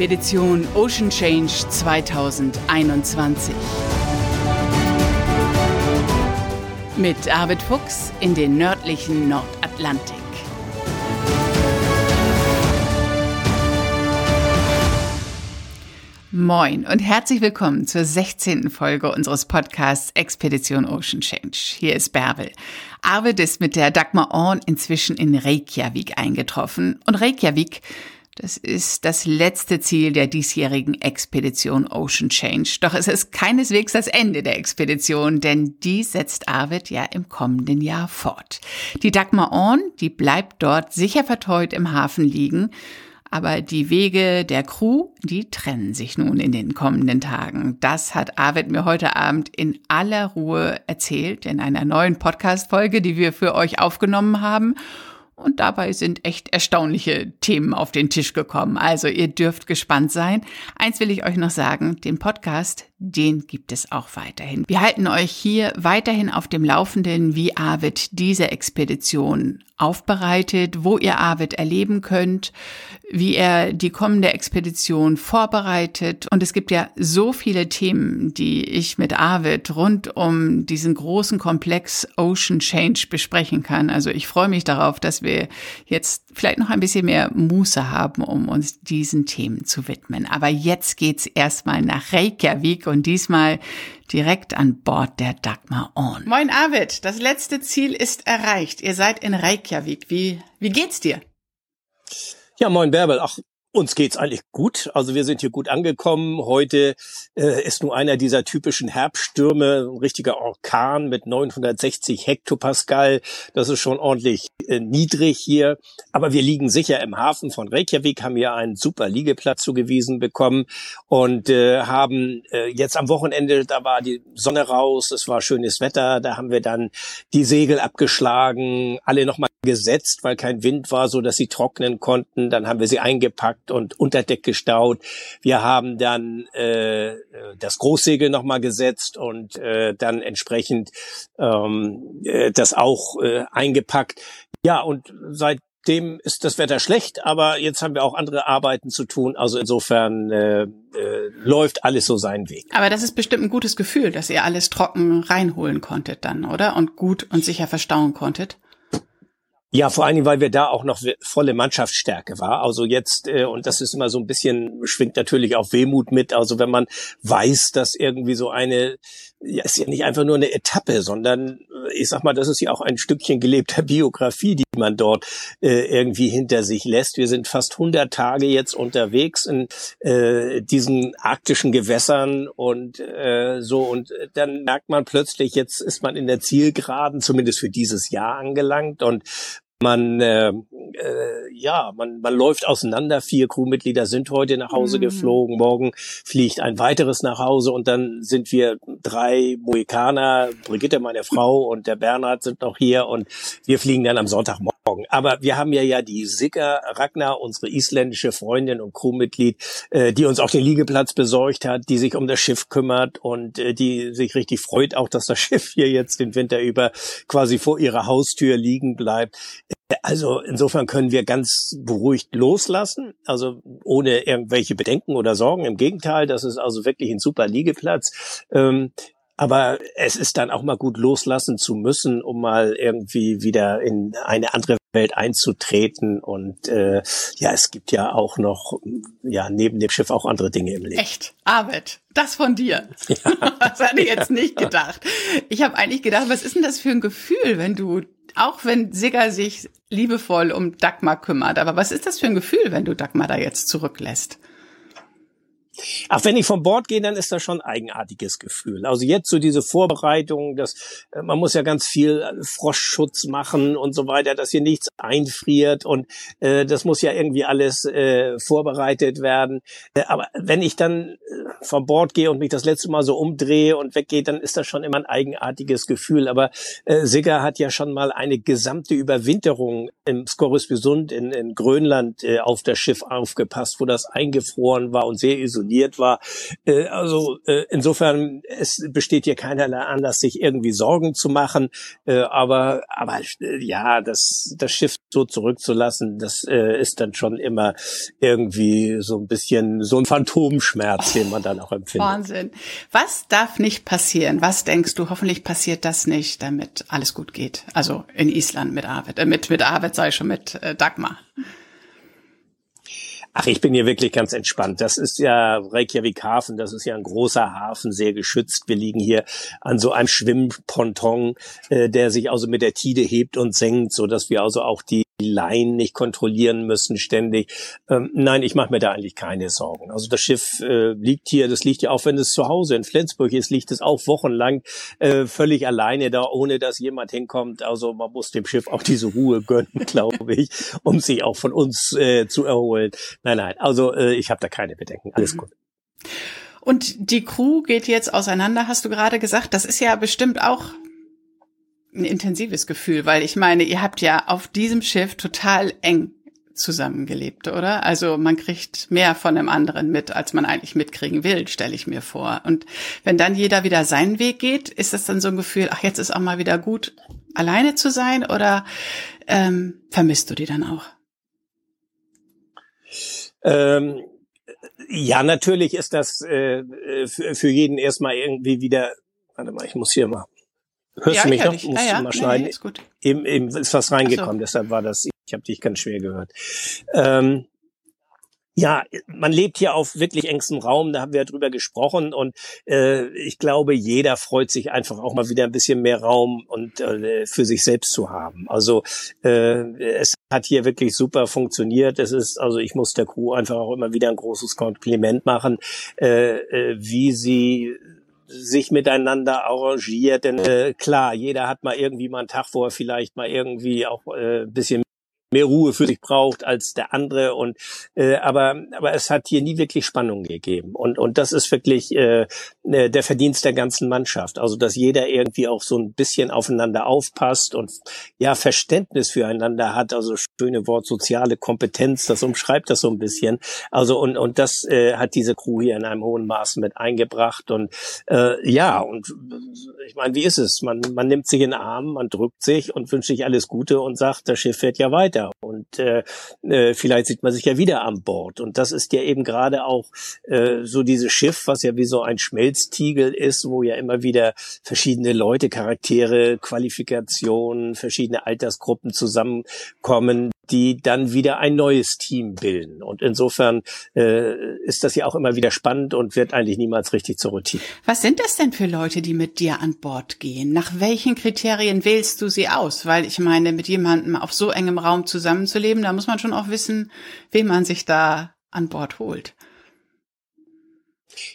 Expedition Ocean Change 2021. Mit Arvid Fuchs in den nördlichen Nordatlantik. Moin und herzlich willkommen zur 16. Folge unseres Podcasts Expedition Ocean Change. Hier ist Bärbel. Arvid ist mit der Dagmar Orn inzwischen in Reykjavik eingetroffen. Und Reykjavik, das ist das letzte Ziel der diesjährigen Expedition Ocean Change. Doch es ist keineswegs das Ende der Expedition, denn die setzt Arvid ja im kommenden Jahr fort. Die Dagmar Orn, die bleibt dort sicher verteut im Hafen liegen aber die Wege der Crew, die trennen sich nun in den kommenden Tagen. Das hat Arvid mir heute Abend in aller Ruhe erzählt in einer neuen Podcast-Folge, die wir für euch aufgenommen haben. Und dabei sind echt erstaunliche Themen auf den Tisch gekommen. Also ihr dürft gespannt sein. Eins will ich euch noch sagen, den Podcast, den gibt es auch weiterhin. Wir halten euch hier weiterhin auf dem Laufenden, wie Arvid diese Expedition aufbereitet, wo ihr Arvid erleben könnt, wie er die kommende Expedition vorbereitet. Und es gibt ja so viele Themen, die ich mit Arvid rund um diesen großen Komplex Ocean Change besprechen kann. Also ich freue mich darauf, dass wir jetzt vielleicht noch ein bisschen mehr Muße haben, um uns diesen Themen zu widmen. Aber jetzt geht's erstmal nach Reykjavik und diesmal direkt an Bord der Dagmar On. Moin Arvid, das letzte Ziel ist erreicht. Ihr seid in Reykjavik. Wie, wie geht's dir? Ja, moin Bärbel. Ach, uns geht's eigentlich gut. Also wir sind hier gut angekommen. Heute äh, ist nur einer dieser typischen Herbststürme, ein richtiger Orkan mit 960 Hektopascal. Das ist schon ordentlich äh, niedrig hier. Aber wir liegen sicher im Hafen von Reykjavik, haben hier einen super Liegeplatz zugewiesen bekommen und äh, haben äh, jetzt am Wochenende, da war die Sonne raus, es war schönes Wetter, da haben wir dann die Segel abgeschlagen, alle nochmal gesetzt, weil kein Wind war, so dass sie trocknen konnten. Dann haben wir sie eingepackt gepackt und unter Deck gestaut. Wir haben dann äh, das Großsegel nochmal gesetzt und äh, dann entsprechend ähm, äh, das auch äh, eingepackt. Ja, und seitdem ist das Wetter schlecht, aber jetzt haben wir auch andere Arbeiten zu tun. Also insofern äh, äh, läuft alles so seinen Weg. Aber das ist bestimmt ein gutes Gefühl, dass ihr alles trocken reinholen konntet dann, oder? Und gut und sicher verstauen konntet. Ja, vor allen Dingen, weil wir da auch noch volle Mannschaftsstärke war. Also jetzt, äh, und das ist immer so ein bisschen, schwingt natürlich auch Wehmut mit. Also wenn man weiß, dass irgendwie so eine, ja, ist ja nicht einfach nur eine Etappe, sondern ich sag mal, das ist ja auch ein Stückchen gelebter Biografie, die man dort äh, irgendwie hinter sich lässt. Wir sind fast 100 Tage jetzt unterwegs in äh, diesen arktischen Gewässern und äh, so. Und dann merkt man plötzlich, jetzt ist man in der Zielgeraden, zumindest für dieses Jahr angelangt und man äh, äh, ja, man, man läuft auseinander. Vier Crewmitglieder sind heute nach Hause mhm. geflogen. Morgen fliegt ein weiteres nach Hause und dann sind wir drei Mohikaner. Brigitte, meine Frau und der Bernhard sind noch hier und wir fliegen dann am Sonntagmorgen. Aber wir haben ja ja die Sigga Ragnar, unsere isländische Freundin und Crewmitglied, äh, die uns auch den Liegeplatz besorgt hat, die sich um das Schiff kümmert und äh, die sich richtig freut auch, dass das Schiff hier jetzt den Winter über quasi vor ihrer Haustür liegen bleibt. Also insofern können wir ganz beruhigt loslassen, also ohne irgendwelche Bedenken oder Sorgen. Im Gegenteil, das ist also wirklich ein super Liegeplatz. Ähm, aber es ist dann auch mal gut loslassen zu müssen, um mal irgendwie wieder in eine andere Welt einzutreten. Und äh, ja, es gibt ja auch noch, ja, neben dem Schiff auch andere Dinge im Leben. Echt? Arbeit. Das von dir. Ja. Das hatte ich jetzt nicht gedacht. Ich habe eigentlich gedacht, was ist denn das für ein Gefühl, wenn du, auch wenn Sigger sich liebevoll um Dagmar kümmert, aber was ist das für ein Gefühl, wenn du Dagmar da jetzt zurücklässt? Ach, wenn ich von Bord gehe, dann ist das schon ein eigenartiges Gefühl. Also jetzt so diese Vorbereitung, dass äh, man muss ja ganz viel äh, Froschschutz machen und so weiter, dass hier nichts einfriert und äh, das muss ja irgendwie alles äh, vorbereitet werden. Äh, aber wenn ich dann äh, von Bord gehe und mich das letzte Mal so umdrehe und weggehe, dann ist das schon immer ein eigenartiges Gefühl. Aber äh, Sigger hat ja schon mal eine gesamte Überwinterung im Skorrisbysund in, in Grönland äh, auf das Schiff aufgepasst, wo das eingefroren war und sehr isoliert konditioniert war. Äh, also äh, insofern, es besteht hier keinerlei Anlass, sich irgendwie Sorgen zu machen. Äh, aber aber äh, ja, das, das Schiff so zurückzulassen, das äh, ist dann schon immer irgendwie so ein bisschen so ein Phantomschmerz, den man dann auch empfindet. Wahnsinn. Was darf nicht passieren? Was denkst du? Hoffentlich passiert das nicht, damit alles gut geht. Also in Island mit Arvid, äh, mit mit Arvid sei schon mit äh, Dagmar. Ach, ich bin hier wirklich ganz entspannt. Das ist ja Reykjavik Hafen, das ist ja ein großer Hafen, sehr geschützt. Wir liegen hier an so einem Schwimmponton, äh, der sich also mit der Tide hebt und senkt, so dass wir also auch die Laien nicht kontrollieren müssen ständig. Ähm, nein, ich mache mir da eigentlich keine Sorgen. Also das Schiff äh, liegt hier, das liegt ja auch, wenn es zu Hause in Flensburg ist, liegt es auch wochenlang äh, völlig alleine da, ohne dass jemand hinkommt. Also man muss dem Schiff auch diese Ruhe gönnen, glaube ich, um sich auch von uns äh, zu erholen. Nein, nein, also äh, ich habe da keine Bedenken. Alles mhm. gut. Und die Crew geht jetzt auseinander, hast du gerade gesagt. Das ist ja bestimmt auch ein intensives Gefühl, weil ich meine, ihr habt ja auf diesem Schiff total eng zusammengelebt, oder? Also man kriegt mehr von dem anderen mit, als man eigentlich mitkriegen will, stelle ich mir vor. Und wenn dann jeder wieder seinen Weg geht, ist das dann so ein Gefühl, ach, jetzt ist auch mal wieder gut, alleine zu sein, oder ähm, vermisst du die dann auch? Ähm, ja, natürlich ist das äh, für, für jeden erstmal irgendwie wieder, warte mal, ich muss hier mal Hörst ja, du mich noch? Muss ah, ja. mal schneiden. Nee, ist gut. Eben, eben ist was reingekommen, so. deshalb war das, ich habe dich ganz schwer gehört. Ähm, ja, man lebt hier auf wirklich engstem Raum, da haben wir ja drüber gesprochen und äh, ich glaube, jeder freut sich einfach auch mal wieder ein bisschen mehr Raum und äh, für sich selbst zu haben. Also äh, es hat hier wirklich super funktioniert. Es ist, also ich muss der Crew einfach auch immer wieder ein großes Kompliment machen, äh, äh, wie sie sich miteinander arrangiert. Denn äh, klar, jeder hat mal irgendwie mal einen Tag, wo er vielleicht mal irgendwie auch äh, bisschen mehr Ruhe für sich braucht als der andere. Und äh, aber aber es hat hier nie wirklich Spannung gegeben. Und und das ist wirklich äh, äh, der Verdienst der ganzen Mannschaft. Also dass jeder irgendwie auch so ein bisschen aufeinander aufpasst und ja Verständnis füreinander hat. Also schöne Wort soziale Kompetenz das umschreibt das so ein bisschen. Also und und das äh, hat diese Crew hier in einem hohen Maß mit eingebracht. Und äh, ja und ich meine wie ist es? Man man nimmt sich in den Arm man drückt sich und wünscht sich alles Gute und sagt das Schiff fährt ja weiter weiter und äh, äh, vielleicht sieht man sich ja wieder an Bord. Und das ist ja eben gerade auch äh, so dieses Schiff, was ja wie so ein Schmelztiegel ist, wo ja immer wieder verschiedene Leute, Charaktere, Qualifikationen, verschiedene Altersgruppen zusammenkommen, die dann wieder ein neues Team bilden. Und insofern äh, ist das ja auch immer wieder spannend und wird eigentlich niemals richtig zur Routine. Was sind das denn für Leute, die mit dir an Bord gehen? Nach welchen Kriterien wählst du sie aus? Weil ich meine, mit jemandem auf so engem Raum zusammenzuleben, da muss man schon auch wissen, wen man sich da an Bord holt.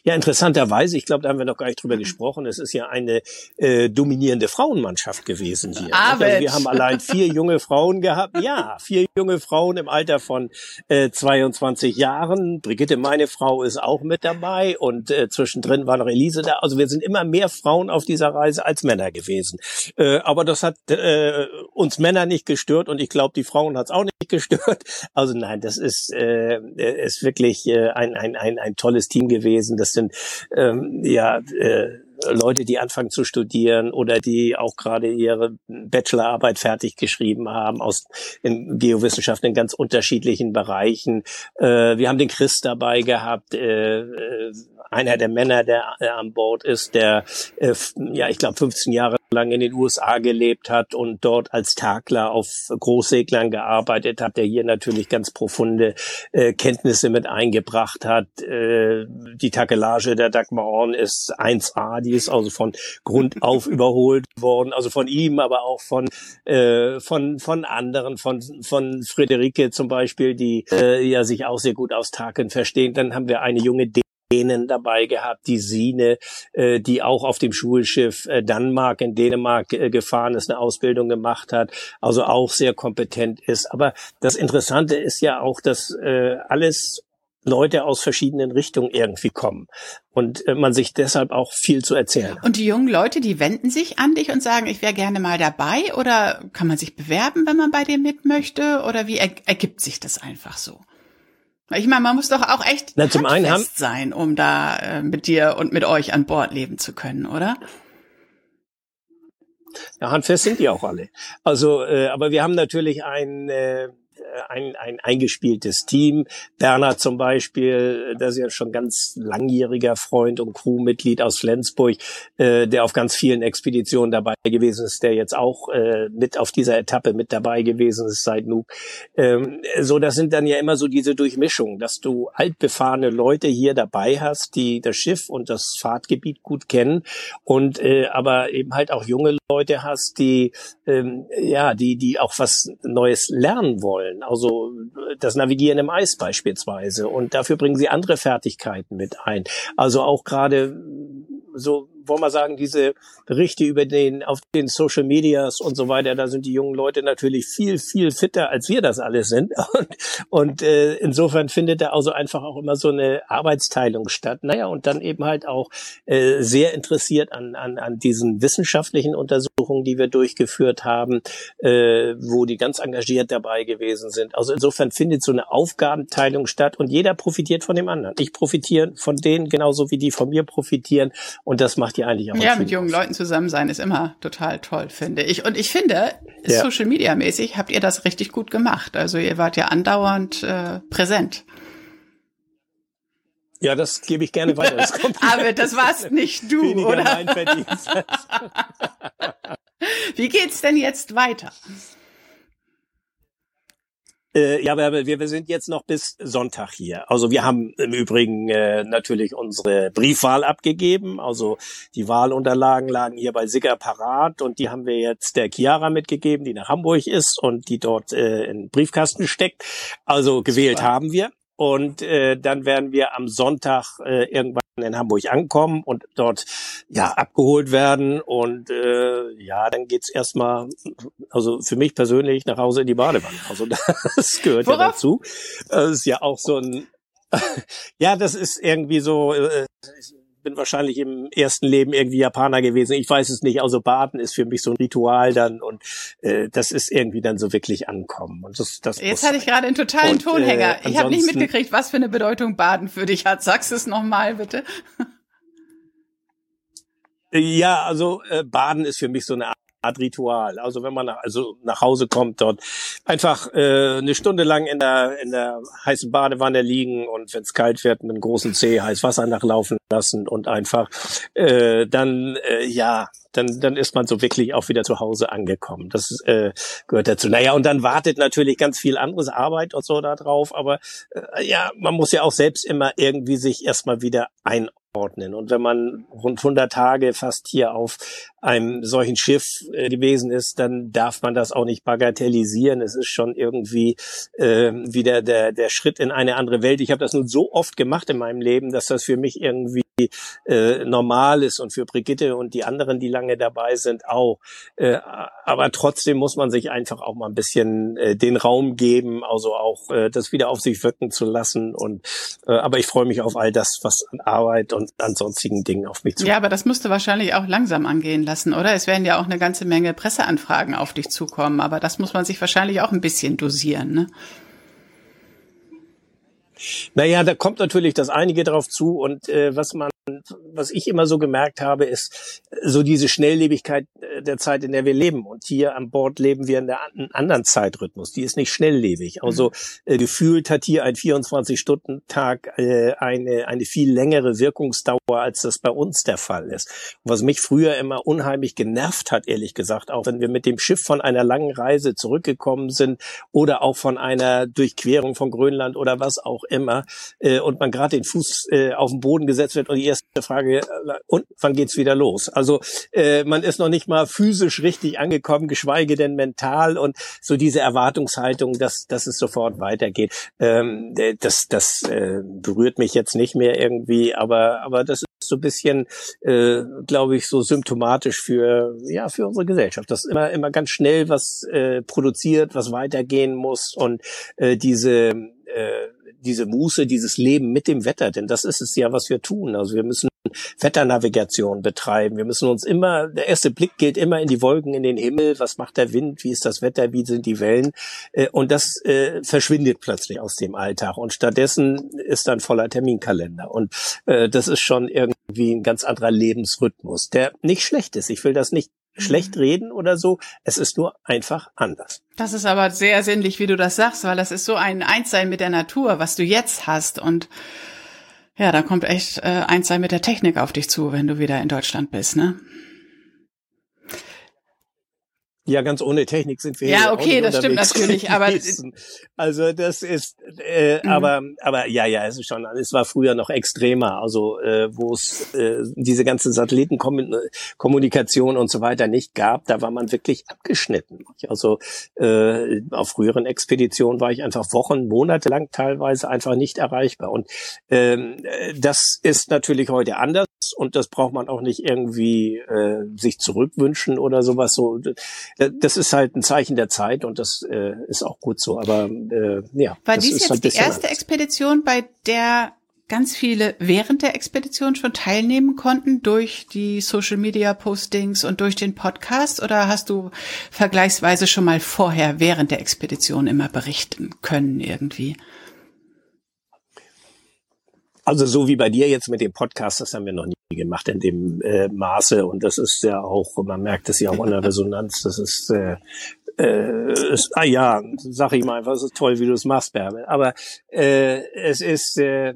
Ja, interessanterweise, ich glaube, da haben wir noch gar nicht drüber mhm. gesprochen, es ist ja eine äh, dominierende Frauenmannschaft gewesen hier. Also wir haben allein vier junge Frauen gehabt. Ja, vier junge Frauen im Alter von äh, 22 Jahren. Brigitte, meine Frau, ist auch mit dabei und äh, zwischendrin war noch Elise da. Also wir sind immer mehr Frauen auf dieser Reise als Männer gewesen. Äh, aber das hat äh, uns Männer nicht gestört und ich glaube, die Frauen hat es auch nicht gestört. Also nein, das ist, äh, ist wirklich äh, ein, ein, ein, ein tolles Team gewesen. Das sind ähm, ja äh, Leute, die anfangen zu studieren oder die auch gerade ihre Bachelorarbeit fertig geschrieben haben aus in Geowissenschaften in ganz unterschiedlichen Bereichen. Äh, wir haben den Chris dabei gehabt, äh, äh einer der Männer, der äh, an Bord ist, der äh, ja, ich glaube 15 Jahre lang in den USA gelebt hat und dort als Takler auf Großseglern gearbeitet hat, der hier natürlich ganz profunde äh, Kenntnisse mit eingebracht hat. Äh, die Takelage der Dagmar Orn ist 1A, die ist also von Grund auf überholt worden, also von ihm, aber auch von äh, von von anderen, von von Friederike zum Beispiel, die äh, ja sich auch sehr gut aus Taken verstehen. Dann haben wir eine junge Dänen dabei gehabt, die Sine, äh, die auch auf dem Schulschiff äh, Danmark in Dänemark äh, gefahren ist, eine Ausbildung gemacht hat, also auch sehr kompetent ist. Aber das Interessante ist ja auch, dass äh, alles Leute aus verschiedenen Richtungen irgendwie kommen und äh, man sich deshalb auch viel zu erzählen. Und die jungen Leute, die wenden sich an dich und sagen, ich wäre gerne mal dabei oder kann man sich bewerben, wenn man bei dir mit möchte oder wie er ergibt sich das einfach so? Ich meine, man muss doch auch echt Na, zum einen haben, sein, um da äh, mit dir und mit euch an Bord leben zu können, oder? Ja, handfest sind die auch alle. Also, äh, aber wir haben natürlich ein äh, ein, ein eingespieltes Team. Bernhard zum Beispiel, das ist ja schon ganz langjähriger Freund und Crewmitglied aus Flensburg, äh, der auf ganz vielen Expeditionen dabei gewesen ist, der jetzt auch äh, mit auf dieser Etappe mit dabei gewesen ist seit Nuuk. Ähm, so, das sind dann ja immer so diese Durchmischungen, dass du altbefahrene Leute hier dabei hast, die das Schiff und das Fahrtgebiet gut kennen und äh, aber eben halt auch junge Leute hast, die ähm, ja, die die auch was Neues lernen wollen also das Navigieren im Eis beispielsweise. Und dafür bringen sie andere Fertigkeiten mit ein. Also auch gerade so wollen wir sagen, diese Berichte über den, auf den Social Medias und so weiter, da sind die jungen Leute natürlich viel, viel fitter, als wir das alles sind. Und, und äh, insofern findet da also einfach auch immer so eine Arbeitsteilung statt. Naja, und dann eben halt auch äh, sehr interessiert an, an, an diesen wissenschaftlichen Untersuchungen, die wir durchgeführt haben, äh, wo die ganz engagiert dabei gewesen sind. Also insofern findet so eine Aufgabenteilung statt und jeder profitiert von dem anderen. Ich profitiere von denen genauso wie die von mir profitieren und das macht macht ihr eigentlich auch. Ja, mit jungen Leuten zusammen sein ist immer total toll, finde ich. Und ich finde, ja. Social Media mäßig habt ihr das richtig gut gemacht. Also ihr wart ja andauernd äh, präsent. Ja, das gebe ich gerne weiter. Das Aber das warst nicht du, Weniger oder? Mein Verdienst. Wie geht's denn jetzt weiter? Äh, ja, aber wir, wir sind jetzt noch bis Sonntag hier. Also wir haben im Übrigen äh, natürlich unsere Briefwahl abgegeben. Also die Wahlunterlagen lagen hier bei Sigger parat und die haben wir jetzt der Chiara mitgegeben, die nach Hamburg ist und die dort äh, in Briefkasten steckt. Also gewählt Super. haben wir. Und äh, dann werden wir am Sonntag äh, irgendwann in Hamburg ankommen und dort ja abgeholt werden. Und äh, ja, dann geht's erstmal, also für mich persönlich nach Hause in die Badewanne. Also das gehört Worauf? ja dazu. Das ist ja auch so ein ja, das ist irgendwie so. Äh, bin wahrscheinlich im ersten Leben irgendwie Japaner gewesen. Ich weiß es nicht. Also Baden ist für mich so ein Ritual dann und äh, das ist irgendwie dann so wirklich ankommen. Und das, das Jetzt hatte ich gerade einen totalen und, Tonhänger. Äh, ich habe nicht mitgekriegt, was für eine Bedeutung Baden für dich hat. Sagst es nochmal bitte. Ja, also äh, Baden ist für mich so eine Art Ritual. Also wenn man also nach Hause kommt, dort einfach äh, eine Stunde lang in der in der heißen Badewanne liegen und wenn es kalt wird, mit einem großen Zeh heiß Wasser nachlaufen lassen und einfach äh, dann äh, ja dann, dann ist man so wirklich auch wieder zu Hause angekommen. Das äh, gehört dazu. Naja, und dann wartet natürlich ganz viel anderes Arbeit und so da drauf, aber äh, ja, man muss ja auch selbst immer irgendwie sich erstmal wieder ein ordnen. Und wenn man rund 100 Tage fast hier auf einem solchen Schiff äh, gewesen ist, dann darf man das auch nicht bagatellisieren. Es ist schon irgendwie äh, wieder der, der Schritt in eine andere Welt. Ich habe das nun so oft gemacht in meinem Leben, dass das für mich irgendwie äh, normal ist und für Brigitte und die anderen, die lange dabei sind, auch. Äh, aber trotzdem muss man sich einfach auch mal ein bisschen äh, den Raum geben, also auch äh, das wieder auf sich wirken zu lassen. Und äh, aber ich freue mich auf all das, was an Arbeit und an sonstigen Dingen auf mich zukommt. Ja, aber das müsste wahrscheinlich auch langsam angehen lassen, oder? Es werden ja auch eine ganze Menge Presseanfragen auf dich zukommen, aber das muss man sich wahrscheinlich auch ein bisschen dosieren, ne? Naja, da kommt natürlich das einige drauf zu und äh, was man, was ich immer so gemerkt habe, ist so diese Schnelllebigkeit äh, der Zeit, in der wir leben. Und hier an Bord leben wir in einem anderen Zeitrhythmus. Die ist nicht schnelllebig. Also mhm. äh, gefühlt hat hier ein 24-Stunden-Tag äh, eine, eine viel längere Wirkungsdauer, als das bei uns der Fall ist. Und was mich früher immer unheimlich genervt hat, ehrlich gesagt, auch wenn wir mit dem Schiff von einer langen Reise zurückgekommen sind oder auch von einer Durchquerung von Grönland oder was auch immer äh, und man gerade den Fuß äh, auf den Boden gesetzt wird und die erste Frage, äh, und wann geht's wieder los? Also äh, man ist noch nicht mal physisch richtig angekommen, geschweige denn mental. Und so diese Erwartungshaltung, dass, dass es sofort weitergeht, ähm, äh, das, das äh, berührt mich jetzt nicht mehr irgendwie, aber, aber das ist so ein bisschen, äh, glaube ich, so symptomatisch für ja für unsere Gesellschaft, dass immer immer ganz schnell was äh, produziert, was weitergehen muss. Und äh, diese äh, diese Muße, dieses Leben mit dem Wetter, denn das ist es ja, was wir tun. Also wir müssen Wetternavigation betreiben. Wir müssen uns immer, der erste Blick geht immer in die Wolken, in den Himmel. Was macht der Wind? Wie ist das Wetter? Wie sind die Wellen? Äh, und das äh, verschwindet plötzlich aus dem Alltag. Und stattdessen ist dann voller Terminkalender. Und äh, das ist schon irgendwie ein ganz anderer Lebensrhythmus, der nicht schlecht ist. Ich will das nicht schlecht mhm. reden oder so. Es ist nur einfach anders. Das ist aber sehr sinnlich, wie du das sagst, weil das ist so ein Einssein mit der Natur, was du jetzt hast. Und ja, da kommt echt äh, Einssein mit der Technik auf dich zu, wenn du wieder in Deutschland bist, ne? Ja, ganz ohne Technik sind wir ja okay, das stimmt natürlich, aber also das ist, äh, mhm. aber aber ja ja, es ist schon, es war früher noch extremer, also äh, wo es äh, diese ganze Satellitenkommunikation und so weiter nicht gab, da war man wirklich abgeschnitten. Also äh, auf früheren Expeditionen war ich einfach Wochen, Monate lang teilweise einfach nicht erreichbar und ähm, das ist natürlich heute anders und das braucht man auch nicht irgendwie äh, sich zurückwünschen oder sowas so äh, das ist halt ein Zeichen der Zeit und das äh, ist auch gut so. Aber äh, ja. War dies jetzt die erste anders. Expedition, bei der ganz viele während der Expedition schon teilnehmen konnten durch die Social Media Postings und durch den Podcast oder hast du vergleichsweise schon mal vorher während der Expedition immer berichten können irgendwie? Also so wie bei dir jetzt mit dem Podcast, das haben wir noch nie gemacht in dem äh, Maße. Und das ist ja auch, man merkt es ja auch in der Resonanz, das ist, äh, äh, ist, ah ja, sag ich mal einfach, es ist toll, wie du es machst, Bärbel. Aber äh, es ist, äh,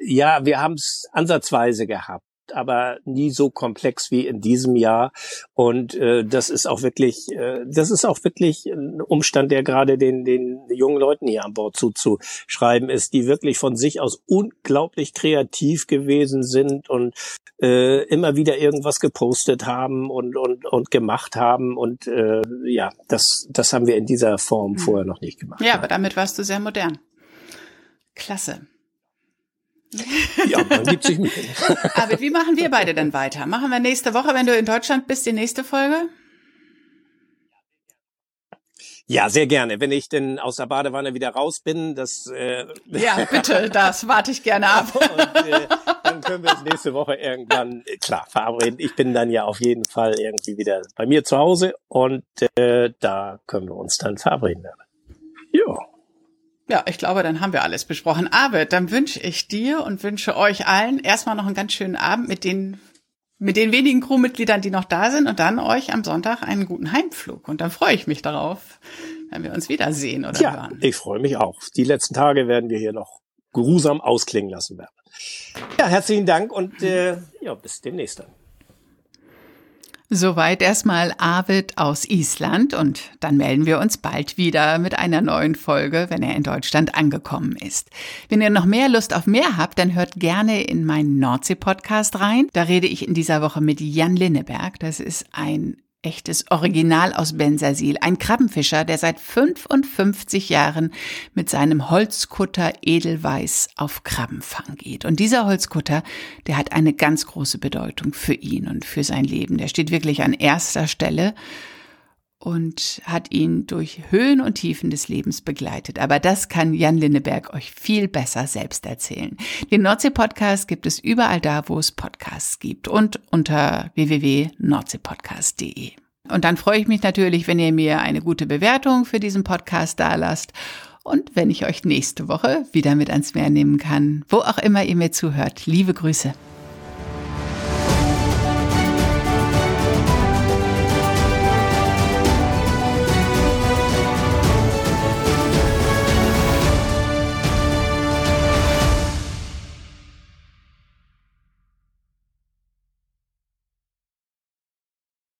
ja, wir haben es ansatzweise gehabt aber nie so komplex wie in diesem Jahr. Und äh, das ist auch wirklich, äh, das ist auch wirklich ein Umstand, der gerade den, den jungen Leuten hier an Bord zuzuschreiben ist, die wirklich von sich aus unglaublich kreativ gewesen sind und äh, immer wieder irgendwas gepostet haben und, und, und gemacht haben. Und äh, ja, das, das haben wir in dieser Form hm. vorher noch nicht gemacht. Ja, aber damit warst du sehr modern. Klasse. Ja, man gibt sich Mühe. Aber wie machen wir beide denn weiter? Machen wir nächste Woche, wenn du in Deutschland bist, die nächste Folge? Ja, sehr gerne. Wenn ich denn aus der Badewanne wieder raus bin, das äh Ja, bitte, das warte ich gerne ab. Und, äh, dann können wir uns nächste Woche irgendwann äh, klar verabreden. Ich bin dann ja auf jeden Fall irgendwie wieder bei mir zu Hause und äh, da können wir uns dann verabreden. Ja. Ich glaube, dann haben wir alles besprochen. Aber dann wünsche ich dir und wünsche euch allen erstmal noch einen ganz schönen Abend mit den mit den wenigen Crewmitgliedern, die noch da sind und dann euch am Sonntag einen guten Heimflug. Und dann freue ich mich darauf, wenn wir uns wiedersehen oder ja, hören. Ich freue mich auch. Die letzten Tage werden wir hier noch geruhsam ausklingen lassen werden. Ja, herzlichen Dank und äh, ja, bis demnächst dann. Soweit erstmal Arvid aus Island und dann melden wir uns bald wieder mit einer neuen Folge, wenn er in Deutschland angekommen ist. Wenn ihr noch mehr Lust auf mehr habt, dann hört gerne in meinen Nordsee-Podcast rein. Da rede ich in dieser Woche mit Jan Linneberg. Das ist ein echtes Original aus Bensersiel. Ein Krabbenfischer, der seit 55 Jahren mit seinem Holzkutter Edelweiß auf Krabbenfang geht. Und dieser Holzkutter, der hat eine ganz große Bedeutung für ihn und für sein Leben. Der steht wirklich an erster Stelle und hat ihn durch Höhen und Tiefen des Lebens begleitet. Aber das kann Jan Linneberg euch viel besser selbst erzählen. Den Nordsee-Podcast gibt es überall da, wo es Podcasts gibt und unter www.nordseepodcast.de. Und dann freue ich mich natürlich, wenn ihr mir eine gute Bewertung für diesen Podcast dalasst und wenn ich euch nächste Woche wieder mit ans Meer nehmen kann, wo auch immer ihr mir zuhört. Liebe Grüße.